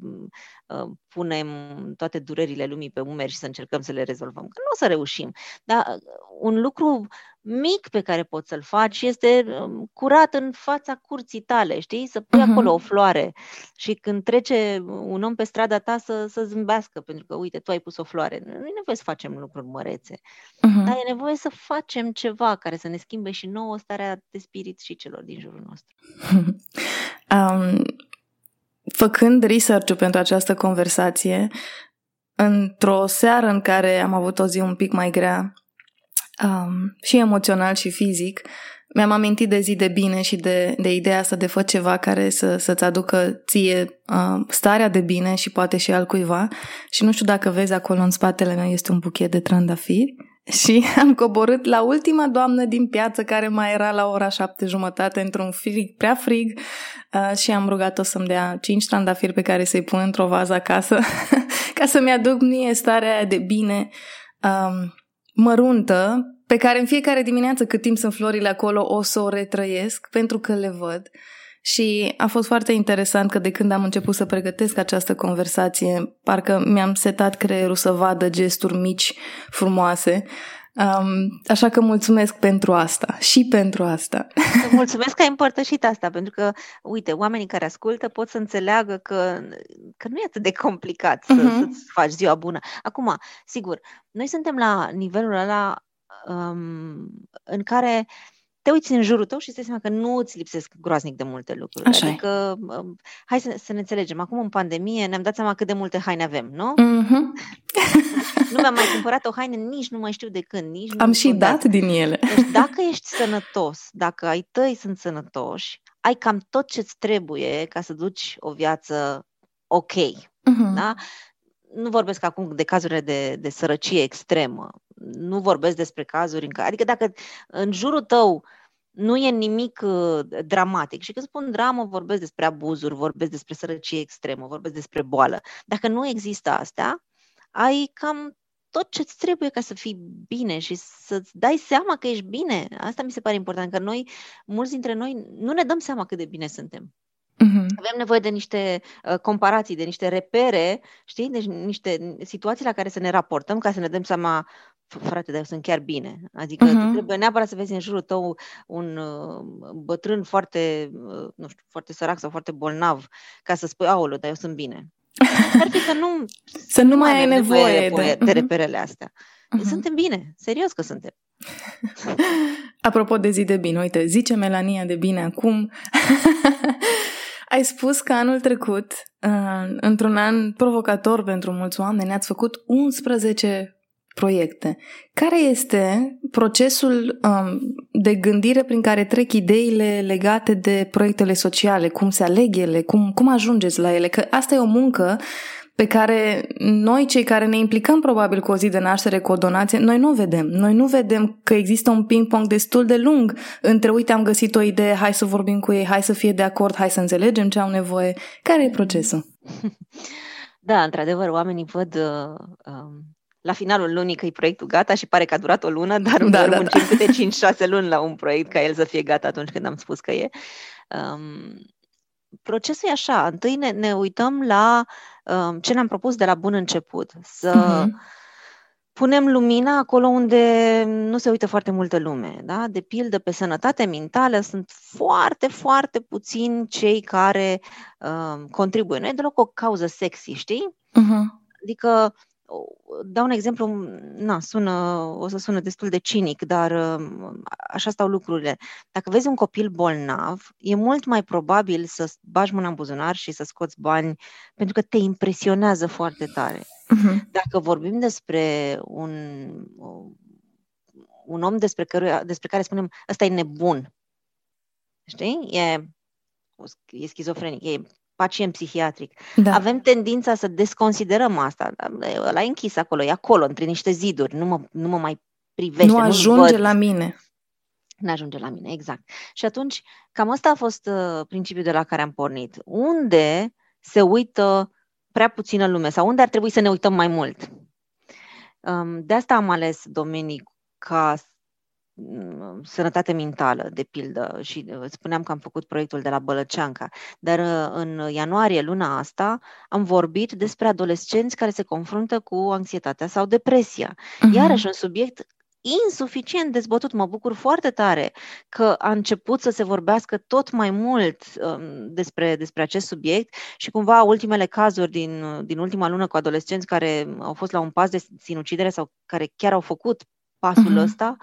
uh, punem toate durerile lumii pe umeri și să încercăm să le rezolvăm, că nu o să reușim. Dar uh, un lucru mic pe care poți să-l faci este um, curat în fața curții tale, știi? Să pui uh-huh. acolo o floare și când trece un om pe strada ta să, să zâmbească, pentru că, uite, tu ai pus o floare. Nu e nevoie să facem lucruri mărețe, uh-huh. dar e nevoie să facem ceva care să ne schimbe și nouă starea de spirit și celor din jurul nostru. um, făcând research pentru această conversație, într-o seară în care am avut o zi un pic mai grea, um, și emoțional și fizic, mi-am amintit de zi de bine și de, de ideea asta de fă ceva care să, să-ți aducă ție uh, starea de bine și poate și al cuiva. Și nu știu dacă vezi acolo în spatele meu este un buchet de trandafiri. Și am coborât la ultima doamnă din piață care mai era la ora șapte jumătate într-un frig prea frig uh, și am rugat-o să-mi dea cinci trandafiri pe care să-i pun într-o vază acasă ca să-mi aduc mie starea aia de bine um, măruntă pe care în fiecare dimineață cât timp sunt florile acolo o să o retrăiesc pentru că le văd. Și a fost foarte interesant că de când am început să pregătesc această conversație, parcă mi-am setat creierul să vadă gesturi mici, frumoase. Um, așa că mulțumesc pentru asta și pentru asta. Mulțumesc că ai împărtășit asta, pentru că, uite, oamenii care ascultă pot să înțeleagă că, că nu e atât de complicat să, uh-huh. să-ți faci ziua bună. Acum, sigur, noi suntem la nivelul ăla um, în care uh, te uiți în jurul tău și îți dai seama că nu îți lipsesc groaznic de multe lucruri. Așa adică, e. Um, hai să, să ne înțelegem, acum în pandemie ne-am dat seama cât de multe haine avem, nu? Mm-hmm. nu mi-am mai cumpărat o haină, nici nu mai știu de când. Nici Am și dat, dat din ele. Deci dacă ești sănătos, dacă ai tăi sunt sănătoși, ai cam tot ce-ți trebuie ca să duci o viață ok. Mm-hmm. Da? nu vorbesc acum de cazurile de, de sărăcie extremă, nu vorbesc despre cazuri în care, adică dacă în jurul tău nu e nimic uh, dramatic. Și când spun dramă, vorbesc despre abuzuri, vorbesc despre sărăcie extremă, vorbesc despre boală. Dacă nu există astea, ai cam tot ce-ți trebuie ca să fii bine și să-ți dai seama că ești bine. Asta mi se pare important, că noi, mulți dintre noi, nu ne dăm seama cât de bine suntem. Uh-huh. Avem nevoie de niște uh, comparații, de niște repere, știi? Deci niște situații la care să ne raportăm ca să ne dăm seama, frate, dar eu sunt chiar bine. Adică uh-huh. trebuie neapărat să vezi în jurul tău un uh, bătrân foarte, uh, nu știu, foarte sărac sau foarte bolnav ca să spui, aoleu, dar eu sunt bine. Ar fi să nu, să nu mai ai nevoie, nevoie de, de uh-huh. reperele astea. Uh-huh. Suntem bine, serios că suntem. Apropo de zi de bine, uite, zice Melania de bine acum. Ai spus că anul trecut, uh, într-un an provocator pentru mulți oameni, ați făcut 11 proiecte. Care este procesul um, de gândire prin care trec ideile legate de proiectele sociale? Cum se aleg ele? Cum, cum ajungeți la ele? Că asta e o muncă pe care noi, cei care ne implicăm probabil cu o zi de naștere, cu o donație, noi nu o vedem. Noi nu vedem că există un ping-pong destul de lung între, uite, am găsit o idee, hai să vorbim cu ei, hai să fie de acord, hai să înțelegem ce au nevoie. Care e procesul? Da, într-adevăr, oamenii văd uh, um, la finalul lunii că e proiectul gata și pare că a durat o lună, dar da, da, muncim da. câte 5-6 luni la un proiect ca el să fie gata atunci când am spus că e. Um, procesul e așa, întâi ne, ne uităm la um, ce ne-am propus de la bun început, să uh-huh. punem lumina acolo unde nu se uită foarte multă lume. Da? De pildă, pe sănătate mentală sunt foarte, foarte puțini cei care um, contribuie. Nu e deloc o cauză sexy, știi? Uh-huh. Adică dau un exemplu, na, sună, o să sună destul de cinic, dar um, așa stau lucrurile. Dacă vezi un copil bolnav, e mult mai probabil să bagi mâna în buzunar și să scoți bani pentru că te impresionează foarte tare. Uh-huh. Dacă vorbim despre un, un om despre, căruia, despre care spunem ăsta e nebun, știi? E, e schizofrenic, e pacient psihiatric. Da. Avem tendința să desconsiderăm asta. La închis acolo, e acolo, între niște ziduri, nu mă, nu mă mai privește. Nu ajunge văd. la mine. Nu ajunge la mine, exact. Și atunci, cam asta a fost uh, principiul de la care am pornit. Unde se uită prea puțină lume sau unde ar trebui să ne uităm mai mult? Um, de asta am ales domenii ca Mm, sănătate mentală, de pildă, și uh, spuneam că am făcut proiectul de la Bălăceanca, dar uh, în ianuarie, luna asta, am vorbit despre adolescenți care se confruntă cu anxietatea sau depresia. Uh-huh. Iarăși un subiect insuficient dezbătut. Mă bucur foarte tare că a început să se vorbească tot mai mult um, despre, despre acest subiect și cumva ultimele cazuri din, din ultima lună cu adolescenți care au fost la un pas de sinucidere sau care chiar au făcut pasul uh-huh. ăsta,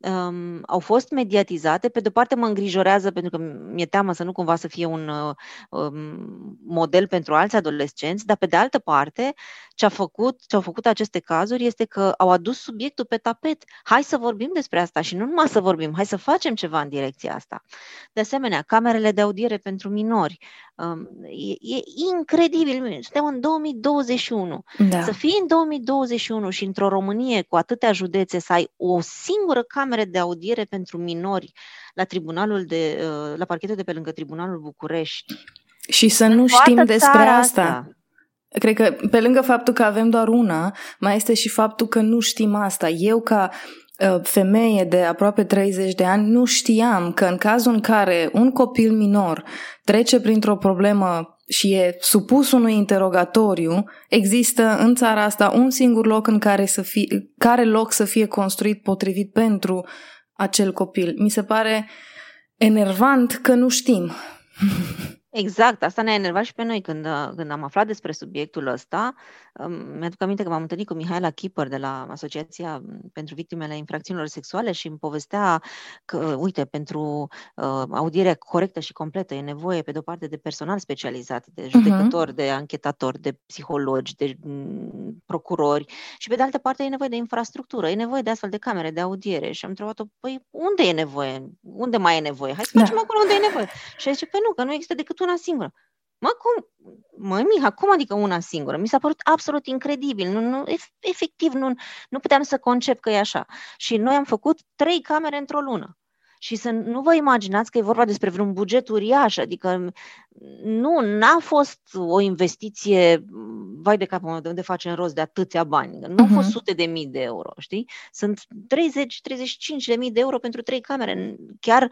um, au fost mediatizate. Pe de-o parte mă îngrijorează pentru că mi-e teamă să nu cumva să fie un uh, um, model pentru alți adolescenți, dar pe de altă parte ce, a făcut, ce au făcut aceste cazuri este că au adus subiectul pe tapet. Hai să vorbim despre asta și nu numai să vorbim, hai să facem ceva în direcția asta. De asemenea, camerele de audiere pentru minori. Um, e, e incredibil. Suntem în 2021. Da. Să fii în 2021 și într-o Românie cu atâtea județe să ai o singură cameră de audiere pentru minori la tribunalul de, uh, la parchetul de pe lângă Tribunalul București. Și să nu știm despre asta. asta. Cred că pe lângă faptul că avem doar una, mai este și faptul că nu știm asta. Eu ca ă, femeie de aproape 30 de ani nu știam că în cazul în care un copil minor trece printr-o problemă și e supus unui interogatoriu, există în țara asta un singur loc în care, să fie, care loc să fie construit potrivit pentru acel copil. Mi se pare enervant că nu știm. Exact, asta ne-a enervat și pe noi când, când am aflat despre subiectul ăsta. Mi-aduc aminte că m-am întâlnit cu Mihaela Kipper de la Asociația pentru Victimele Infracțiunilor Sexuale și îmi povestea că, uite, pentru uh, audiere corectă și completă e nevoie, pe de-o parte, de personal specializat, de mhm. judecători, uh-huh. de anchetatori, de psihologi, de mm, procurori și, pe de altă parte, e nevoie de infrastructură, e nevoie de astfel de camere de audiere. Și am întrebat-o, păi, unde e nevoie? Unde mai e nevoie? Hai să facem da. acolo unde e nevoie. Și zice, păi nu, că nu există decât una singură. Mă, cum? Mă, Miha, cum adică una singură? Mi s-a părut absolut incredibil. Nu, nu, efectiv, nu, nu puteam să concep că e așa. Și noi am făcut trei camere într-o lună. Și să nu vă imaginați că e vorba despre vreun buget uriaș, adică nu, n-a fost o investiție, vai de capul de unde facem rost de atâția bani, nu uh-huh. au fost mhm. sute de mii de euro, știi? Sunt 30-35 de mii de euro pentru trei camere. Chiar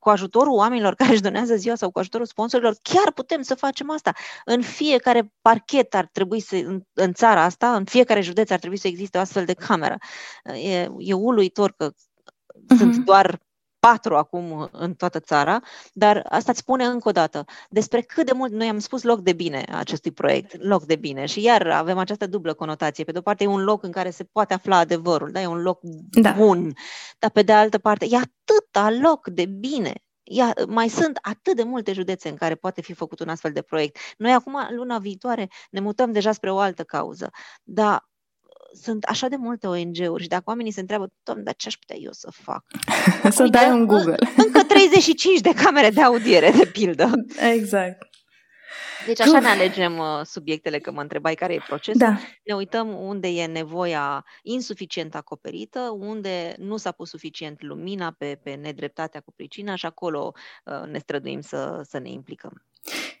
cu ajutorul oamenilor care își donează ziua sau cu ajutorul sponsorilor, chiar putem să facem asta. În fiecare parchet ar trebui să, în, în țara asta, în fiecare județ ar trebui să existe o astfel de cameră. E, e uluitor că uh-huh. sunt doar patru acum în toată țara, dar asta îți spune încă o dată despre cât de mult noi am spus loc de bine acestui proiect, loc de bine. Și iar avem această dublă conotație. Pe de o parte e un loc în care se poate afla adevărul, da? e un loc da. bun, dar pe de altă parte e atâta loc de bine Ia, mai sunt atât de multe județe în care poate fi făcut un astfel de proiect. Noi acum, luna viitoare, ne mutăm deja spre o altă cauză. Dar sunt așa de multe ONG-uri și dacă oamenii se întreabă, doamne, dar ce aș putea eu să fac? să Uite, dai un Google. Încă 35 de camere de audiere, de pildă. Exact. Deci așa ne alegem uh, subiectele, că mă întrebai care e procesul. Da. Ne uităm unde e nevoia insuficient acoperită, unde nu s-a pus suficient lumina pe, pe nedreptatea cu pricina și acolo uh, ne străduim să, să ne implicăm.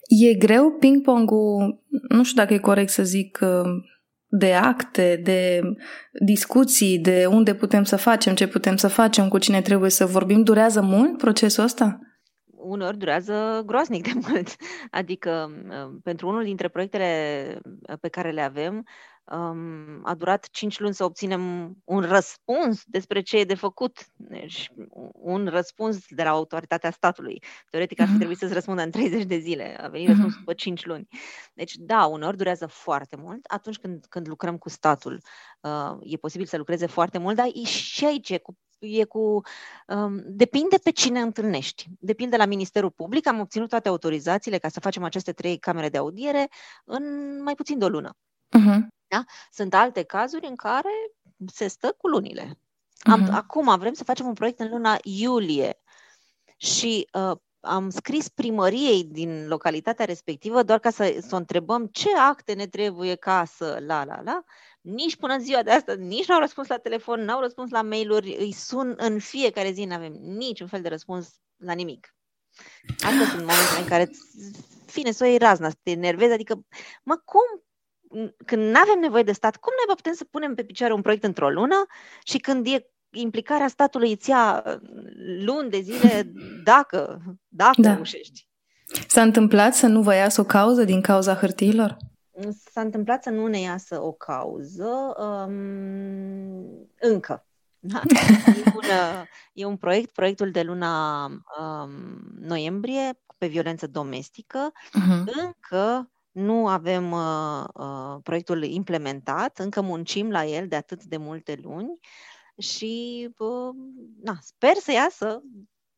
E greu ping-pongul, nu știu dacă e corect să zic, uh de acte, de discuții, de unde putem să facem, ce putem să facem, cu cine trebuie să vorbim. Durează mult procesul ăsta? Uneori durează groaznic de mult. Adică, pentru unul dintre proiectele pe care le avem, um, a durat 5 luni să obținem un răspuns despre ce e de făcut. Deci, un răspuns de la autoritatea statului. Teoretic ar fi mhm. trebuit să-ți răspundă în 30 de zile. A venit răspunsul după 5 luni. Deci, da, uneori durează foarte mult. Atunci când, când lucrăm cu statul, uh, e posibil să lucreze foarte mult, dar e și aici e cu e cu. Um, depinde pe cine întâlnești. Depinde la Ministerul Public. Am obținut toate autorizațiile ca să facem aceste trei camere de audiere în mai puțin de o lună. Uh-huh. Da? Sunt alte cazuri în care se stă cu lunile. Am, uh-huh. Acum vrem să facem un proiect în luna iulie și uh, am scris primăriei din localitatea respectivă doar ca să, să o întrebăm ce acte ne trebuie ca să la la la. Nici până în ziua de astăzi, nici n-au răspuns la telefon, n-au răspuns la mail-uri, îi sun în fiecare zi, nu avem niciun fel de răspuns la nimic. Astea sunt momentele în care, fine, să o iei razna, să te enervezi, adică, mă, cum când nu avem nevoie de stat, cum noi putem să punem pe picioare un proiect într-o lună și când e implicarea statului îți ia uh, luni de zile dacă, dacă da. reușești. S-a întâmplat să nu vă iasă o cauză din cauza hârtiilor? S-a întâmplat să nu ne iasă o cauză um, încă. Da. E, un, uh, e un proiect, proiectul de luna um, noiembrie pe violență domestică. Uh-huh. Încă nu avem uh, uh, proiectul implementat, încă muncim la el de atât de multe luni și uh, na, sper să iasă,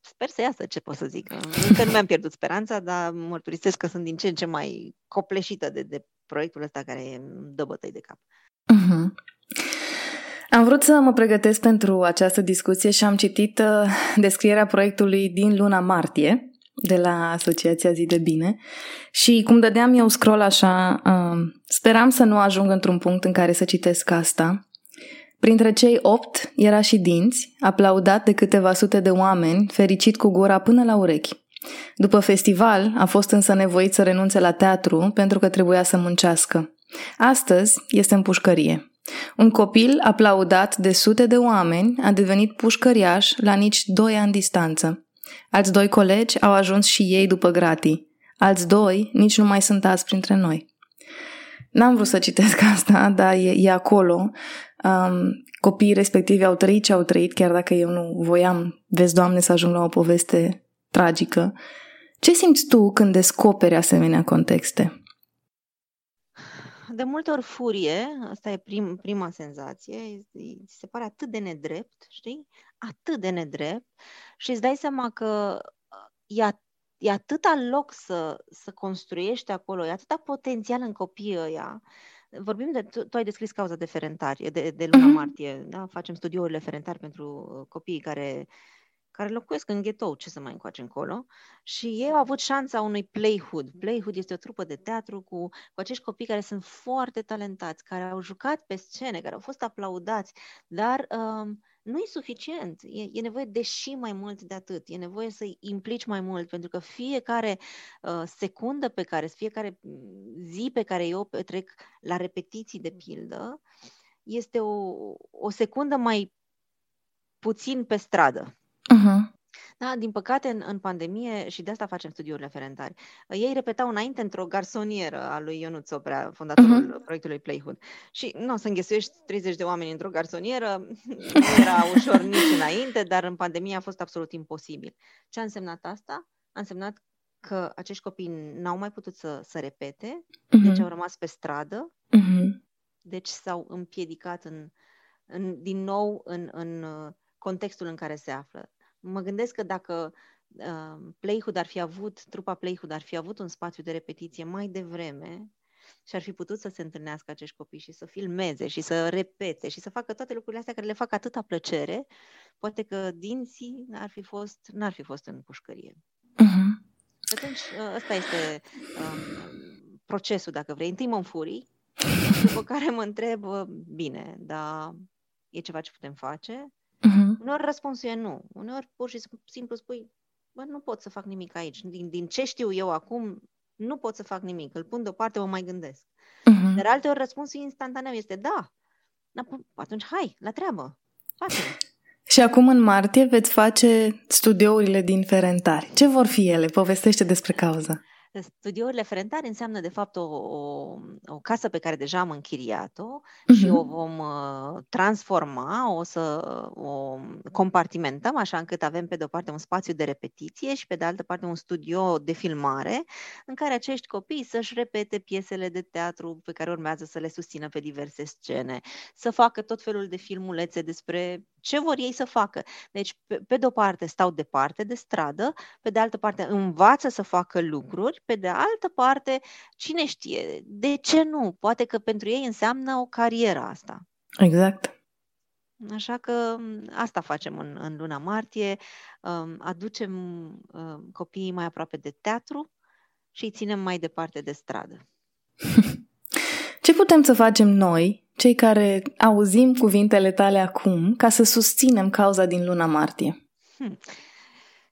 sper să iasă, ce pot să zic. Încă nu mi-am pierdut speranța, dar mărturisesc că sunt din ce în ce mai copleșită de, de proiectul ăsta care dă bătăi de cap. Uh-huh. Am vrut să mă pregătesc pentru această discuție și am citit uh, descrierea proiectului din luna martie de la Asociația Zi de Bine și cum dădeam eu scroll așa, uh, speram să nu ajung într-un punct în care să citesc asta. Printre cei opt era și Dinți, aplaudat de câteva sute de oameni, fericit cu gura până la urechi. După festival, a fost însă nevoit să renunțe la teatru pentru că trebuia să muncească. Astăzi este în pușcărie. Un copil aplaudat de sute de oameni a devenit pușcăriaș la nici doi ani distanță. Alți doi colegi au ajuns și ei după gratii. Alți doi nici nu mai sunt azi printre noi. N-am vrut să citesc asta, dar e, e acolo. Um, copiii respectivi au trăit ce au trăit, chiar dacă eu nu voiam, vezi, Doamne, să ajung la o poveste tragică. Ce simți tu când descoperi asemenea contexte? De multe ori furie, asta e prim, prima senzație, se pare atât de nedrept, știi? Atât de nedrept și îți dai seama că e, e atâta loc să, să construiești acolo, e atâta potențial în copiii ăia. Vorbim de, tu, tu ai descris cauza de ferentari, de, de luna uh-huh. martie, da? Facem studiourile ferentari pentru copiii care uh, care locuiesc în ghetou, ce să mai încoace încolo, și ei au avut șansa unui Playhood. Playhood este o trupă de teatru cu, cu acești copii care sunt foarte talentați, care au jucat pe scene, care au fost aplaudați, dar um, nu e suficient. E, e nevoie de și mai mult de atât. E nevoie să-i implici mai mult, pentru că fiecare uh, secundă pe care, fiecare zi pe care eu petrec la repetiții de pildă, este o, o secundă mai puțin pe stradă. Uh-huh. Da, din păcate, în, în pandemie, și de asta facem studiurile ferentari, ei repetau înainte într-o garsonieră a lui Ionut Soprea, fondatorul uh-huh. proiectului Playhood. Și nu, să înghesuiești 30 de oameni într-o garsonieră nu era ușor nici înainte, dar în pandemie a fost absolut imposibil. Ce a însemnat asta? A însemnat că acești copii n-au mai putut să, să repete, uh-huh. deci au rămas pe stradă, uh-huh. deci s-au împiedicat în, în, din nou în, în uh, contextul în care se află mă gândesc că dacă uh, Playhood ar fi avut, trupa Playhood ar fi avut un spațiu de repetiție mai devreme și ar fi putut să se întâlnească acești copii și să filmeze și să repete și să facă toate lucrurile astea care le fac atâta plăcere, poate că dinții ar fi fost, n-ar fi fost în pușcărie. Uh-huh. Și atunci uh, ăsta este um, procesul, dacă vrei. Întâi mă înfurii, după care mă întreb, uh, bine, dar e ceva ce putem face? Uh-huh. Uneori răspunsul e nu. Uneori pur și simplu spui, bă, nu pot să fac nimic aici. Din, din ce știu eu acum, nu pot să fac nimic. Îl pun deoparte, mă mai gândesc. Uh-huh. Dar alte ori răspunsul instantaneu este da. Atunci hai, la treabă. Facem. Și acum în martie veți face studiourile din Ferentari. Ce vor fi ele? Povestește despre cauză. Studiourile Ferentari înseamnă, de fapt, o, o, o casă pe care deja am închiriat-o uh-huh. și mhm. o vom uh, transforma, o să o compartimentăm, așa încât avem, pe de o parte, un spațiu de repetiție și, pe de altă parte, un studio de filmare în care acești copii să-și repete piesele de teatru pe care urmează să le susțină pe diverse scene, să facă tot felul de filmulețe despre ce vor ei să facă. Deci, pe, pe de-o parte, stau departe de stradă, pe de altă parte, învață să facă lucruri, pe de altă parte, cine știe, de ce nu? Poate că pentru ei înseamnă o carieră asta. Exact. Așa că asta facem în, în luna martie, um, aducem um, copiii mai aproape de teatru și îi ținem mai departe de stradă. Ce putem să facem noi cei care auzim cuvintele tale acum ca să susținem cauza din luna martie? Hmm.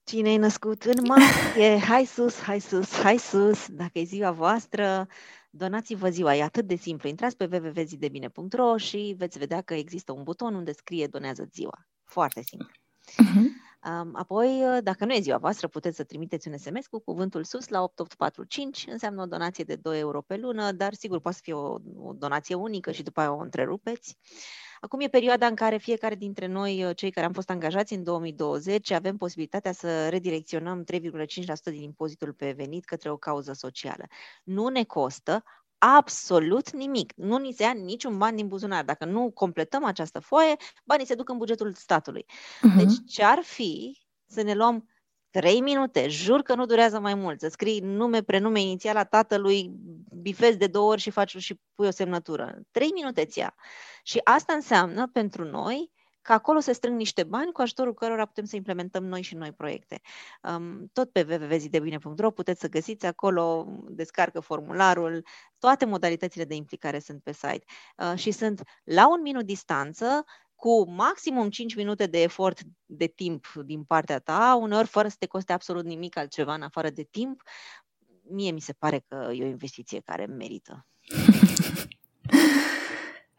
Cine e născut în martie, hai sus, hai sus, hai sus, dacă e ziua voastră, donați-vă ziua, e atât de simplu. Intrați pe www.zidebine.ro și veți vedea că există un buton unde scrie donează ziua. Foarte simplu. Uh-huh. Apoi, ă, dacă nu e ziua voastră, puteți să trimiteți un SMS cu cuvântul sus la 8845, înseamnă o donație de 2 euro pe lună, dar sigur poate să fie o, o donație unică și după aia o întrerupeți. Acum e perioada în care fiecare dintre noi, ă, cei care am fost angajați în 2020, avem posibilitatea să redirecționăm 3,5% din impozitul pe venit către o cauză socială. Nu ne costă, absolut nimic. Nu ni se ia niciun ban din buzunar. Dacă nu completăm această foaie, banii se duc în bugetul statului. Uh-huh. Deci ce ar fi să ne luăm trei minute, jur că nu durează mai mult, să scrii nume, prenume inițial a tatălui, bifezi de două ori și faci și pui o semnătură. Trei minute ți ia. Și asta înseamnă pentru noi că acolo se strâng niște bani cu ajutorul cărora putem să implementăm noi și noi proiecte. Um, tot pe www.zidebine.ro puteți să găsiți acolo, descarcă formularul, toate modalitățile de implicare sunt pe site uh, și sunt la un minut distanță, cu maximum 5 minute de efort de timp din partea ta, uneori fără să te coste absolut nimic altceva în afară de timp, mie mi se pare că e o investiție care merită.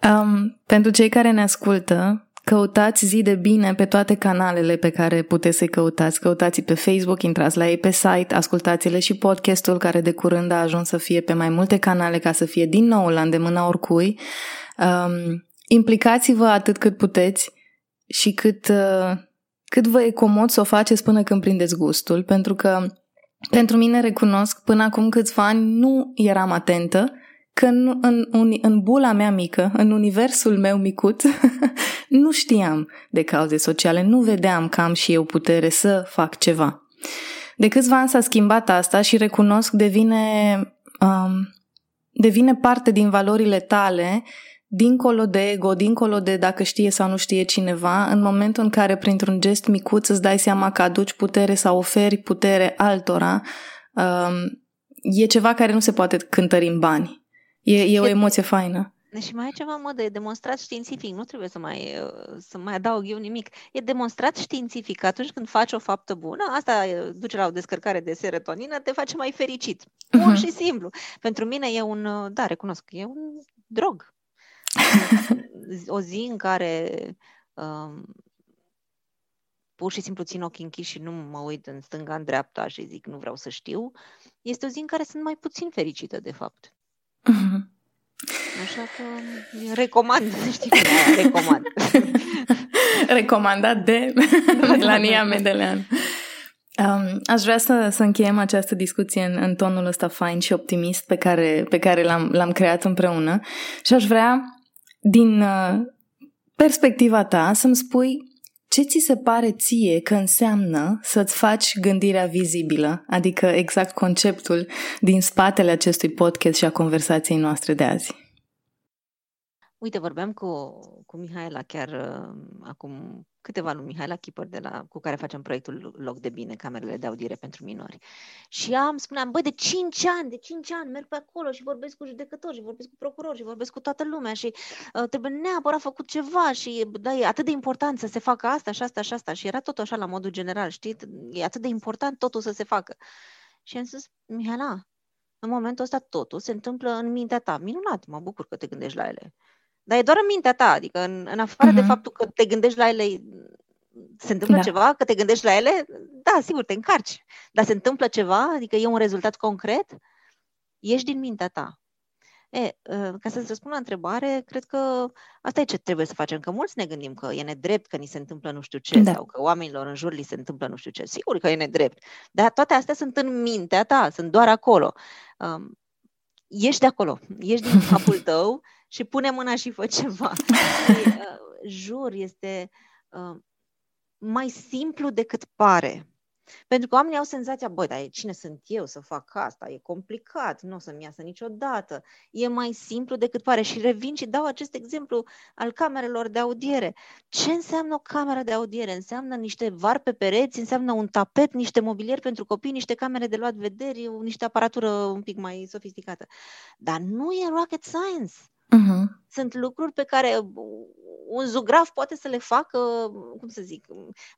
um, pentru cei care ne ascultă, Căutați zi de bine pe toate canalele pe care puteți să-i căutați. Căutați pe Facebook, intrați la ei pe site, ascultați-le și podcastul care de curând a ajuns să fie pe mai multe canale ca să fie din nou la îndemâna oricui. Um, implicați-vă atât cât puteți și cât, uh, cât vă e comod să o faceți până când prindeți gustul, pentru că pentru mine recunosc, până acum câțiva ani nu eram atentă că în, în, în bula mea mică, în universul meu micut, nu știam de cauze sociale, nu vedeam că am și eu putere să fac ceva. De câțiva ani s-a schimbat asta și recunosc devine, um, devine parte din valorile tale dincolo de ego, dincolo de dacă știe sau nu știe cineva, în momentul în care printr-un gest micuț îți dai seama că aduci putere sau oferi putere altora, um, e ceva care nu se poate cântări în bani. E, e o emoție faină. Și mai e ceva în modă, e demonstrat științific, nu trebuie să mai, să mai adaug eu nimic. E demonstrat științific că atunci când faci o faptă bună, asta duce la o descărcare de serotonină, te face mai fericit. Pur uh-huh. și simplu. Pentru mine e un, da, recunosc, e un drog. o zi în care um, pur și simplu țin ochii închiși și nu mă uit în stânga, în dreapta și zic nu vreau să știu, este o zi în care sunt mai puțin fericită, de fapt. Uh-huh. Așa că recomand, știi cum recomand. Recomandat de Melania Medelean. Um, aș vrea să, să încheiem această discuție în, în tonul ăsta fain și optimist pe care, pe care l-am, l-am creat împreună și aș vrea, din uh, perspectiva ta, să-mi spui ce ți se pare ție că înseamnă să-ți faci gândirea vizibilă, adică exact conceptul din spatele acestui podcast și a conversației noastre de azi? Uite, vorbeam cu, cu Mihaela chiar uh, acum câteva luni, Mihaela Chipăr, de la, cu care facem proiectul Loc de Bine, camerele de audiere pentru minori. Și am spuneam, băi, de 5 ani, de 5 ani merg pe acolo și vorbesc cu judecători, și vorbesc cu procurori, și vorbesc cu toată lumea și uh, trebuie neapărat făcut ceva și da, e atât de important să se facă asta și asta și asta. Și era tot așa la modul general, știi? E atât de important totul să se facă. Și am zis, Mihaela, în momentul ăsta totul se întâmplă în mintea ta. Minunat, mă bucur că te gândești la ele. Dar e doar în mintea ta, adică în, în afară uh-huh. de mhm. faptul că te gândești la ele, se întâmplă da. ceva, că te gândești la ele, da, sigur, te încarci. Dar se întâmplă ceva, adică e un rezultat concret, ești din mintea ta. E, ă, ca să-ți răspund la întrebare, cred că asta e ce trebuie să facem, că mulți ne gândim că e nedrept că ni se întâmplă nu știu ce, da. sau că oamenilor în jur li se întâmplă nu știu ce. Sigur că e nedrept, dar toate astea sunt în mintea ta, sunt doar acolo. Um, ești de acolo, ești din capul tău și pune mâna și fă ceva. și, uh, jur, este uh, mai simplu decât pare. Pentru că oamenii au senzația, băi, dar cine sunt eu să fac asta? E complicat, nu o să-mi iasă niciodată. E mai simplu decât pare. Și revin și dau acest exemplu al camerelor de audiere. Ce înseamnă o cameră de audiere? Înseamnă niște var pe pereți, înseamnă un tapet, niște mobilier pentru copii, niște camere de luat vederi, niște aparatură un pic mai sofisticată. Dar nu e rocket science. Uh-huh. Sunt lucruri pe care un zugraf poate să le facă, cum să zic,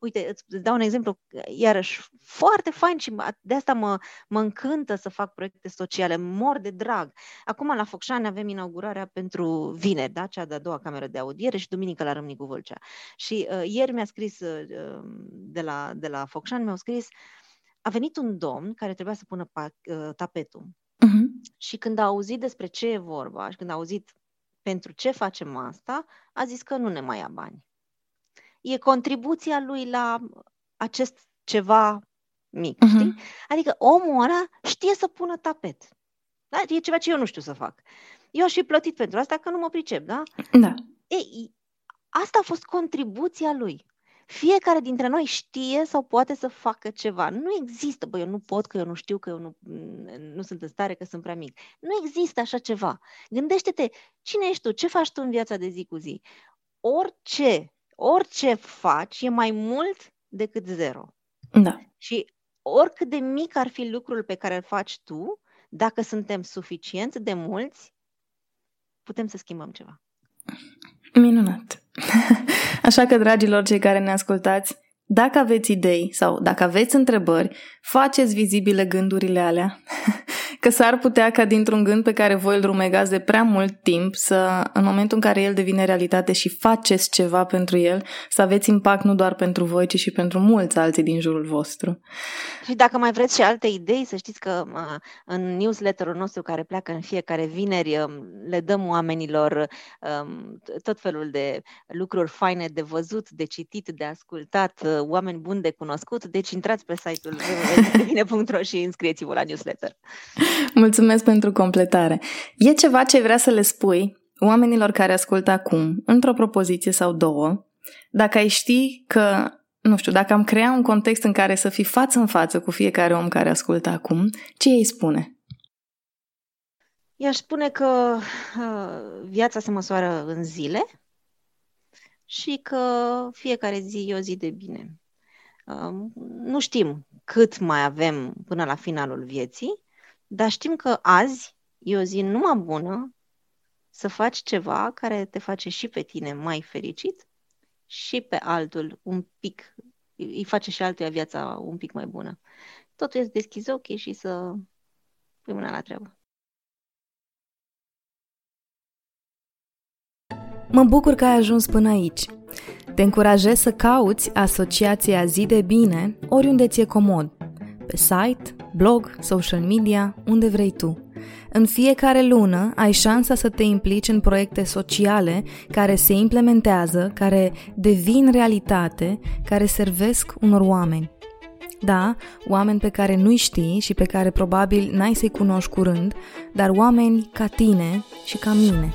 uite, îți dau un exemplu, iarăși, foarte fain și de asta mă, mă încântă să fac proiecte sociale, mor de drag. Acum la Focșani avem inaugurarea pentru vineri, da? cea de-a doua cameră de audiere și duminică la Râmnicu Vâlcea. Și uh, ieri mi-a scris uh, de, la, de la Focșani, mi-au scris, a venit un domn care trebuia să pună pa, uh, tapetul. Uh-huh. Și când a auzit despre ce e vorba și când a auzit pentru ce facem asta, a zis că nu ne mai ia bani. E contribuția lui la acest ceva mic, uh-huh. știi? Adică omul ăla știe să pună tapet. Da? E ceva ce eu nu știu să fac. Eu aș fi plătit pentru asta că nu mă pricep, da? Da. Ei, asta a fost contribuția lui. Fiecare dintre noi știe sau poate să facă ceva. Nu există, băi, eu nu pot, că eu nu știu, că eu nu, nu sunt în stare, că sunt prea mic. Nu există așa ceva. Gândește-te, cine ești tu? Ce faci tu în viața de zi cu zi? Orice, orice faci e mai mult decât zero. Da. Și oricât de mic ar fi lucrul pe care îl faci tu, dacă suntem suficient de mulți, putem să schimbăm ceva. Minunat! Așa că, dragilor cei care ne ascultați, dacă aveți idei sau dacă aveți întrebări, faceți vizibile gândurile alea. că s-ar putea ca dintr-un gând pe care voi îl rumegați de prea mult timp să, în momentul în care el devine realitate și faceți ceva pentru el, să aveți impact nu doar pentru voi, ci și pentru mulți alții din jurul vostru. Și dacă mai vreți și alte idei, să știți că în newsletterul nostru care pleacă în fiecare vineri, um, le dăm oamenilor um, tot felul de lucruri faine de văzut, de citit, de ascultat, uh, oameni buni de cunoscut, deci intrați pe site-ul www.ro și înscrieți-vă la newsletter. Mulțumesc pentru completare. E ceva ce vrea să le spui oamenilor care ascultă acum, într-o propoziție sau două, dacă ai ști că, nu știu, dacă am crea un context în care să fii față în față cu fiecare om care ascultă acum, ce îi spune? I-aș spune că uh, viața se măsoară în zile și că fiecare zi e o zi de bine. Uh, nu știm cât mai avem până la finalul vieții, dar știm că azi e o zi numai bună să faci ceva care te face și pe tine mai fericit și pe altul un pic, îi face și altuia viața un pic mai bună. Totul este deschizi ochii și să pui mâna la treabă. Mă bucur că ai ajuns până aici. Te încurajez să cauți asociația Zi de Bine oriunde ți-e comod. Pe site, blog, social media, unde vrei tu. În fiecare lună ai șansa să te implici în proiecte sociale care se implementează, care devin realitate, care servesc unor oameni. Da, oameni pe care nu-i știi și pe care probabil n-ai să-i cunoști curând, dar oameni ca tine și ca mine.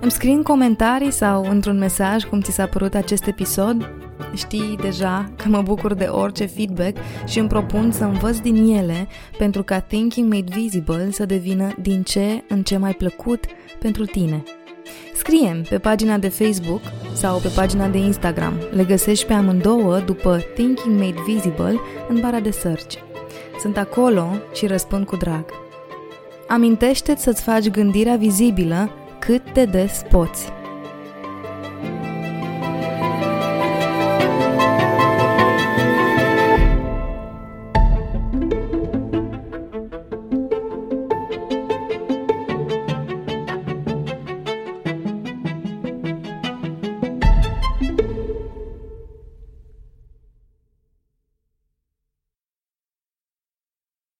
Îmi scrii în comentarii sau într-un mesaj cum ți s-a părut acest episod. Știi deja că mă bucur de orice feedback și îmi propun să învăț din ele pentru ca Thinking Made Visible să devină din ce în ce mai plăcut pentru tine. Scrie pe pagina de Facebook sau pe pagina de Instagram. Le găsești pe amândouă după Thinking Made Visible în bara de search. Sunt acolo și răspund cu drag. Amintește-ți să-ți faci gândirea vizibilă cât de des poți.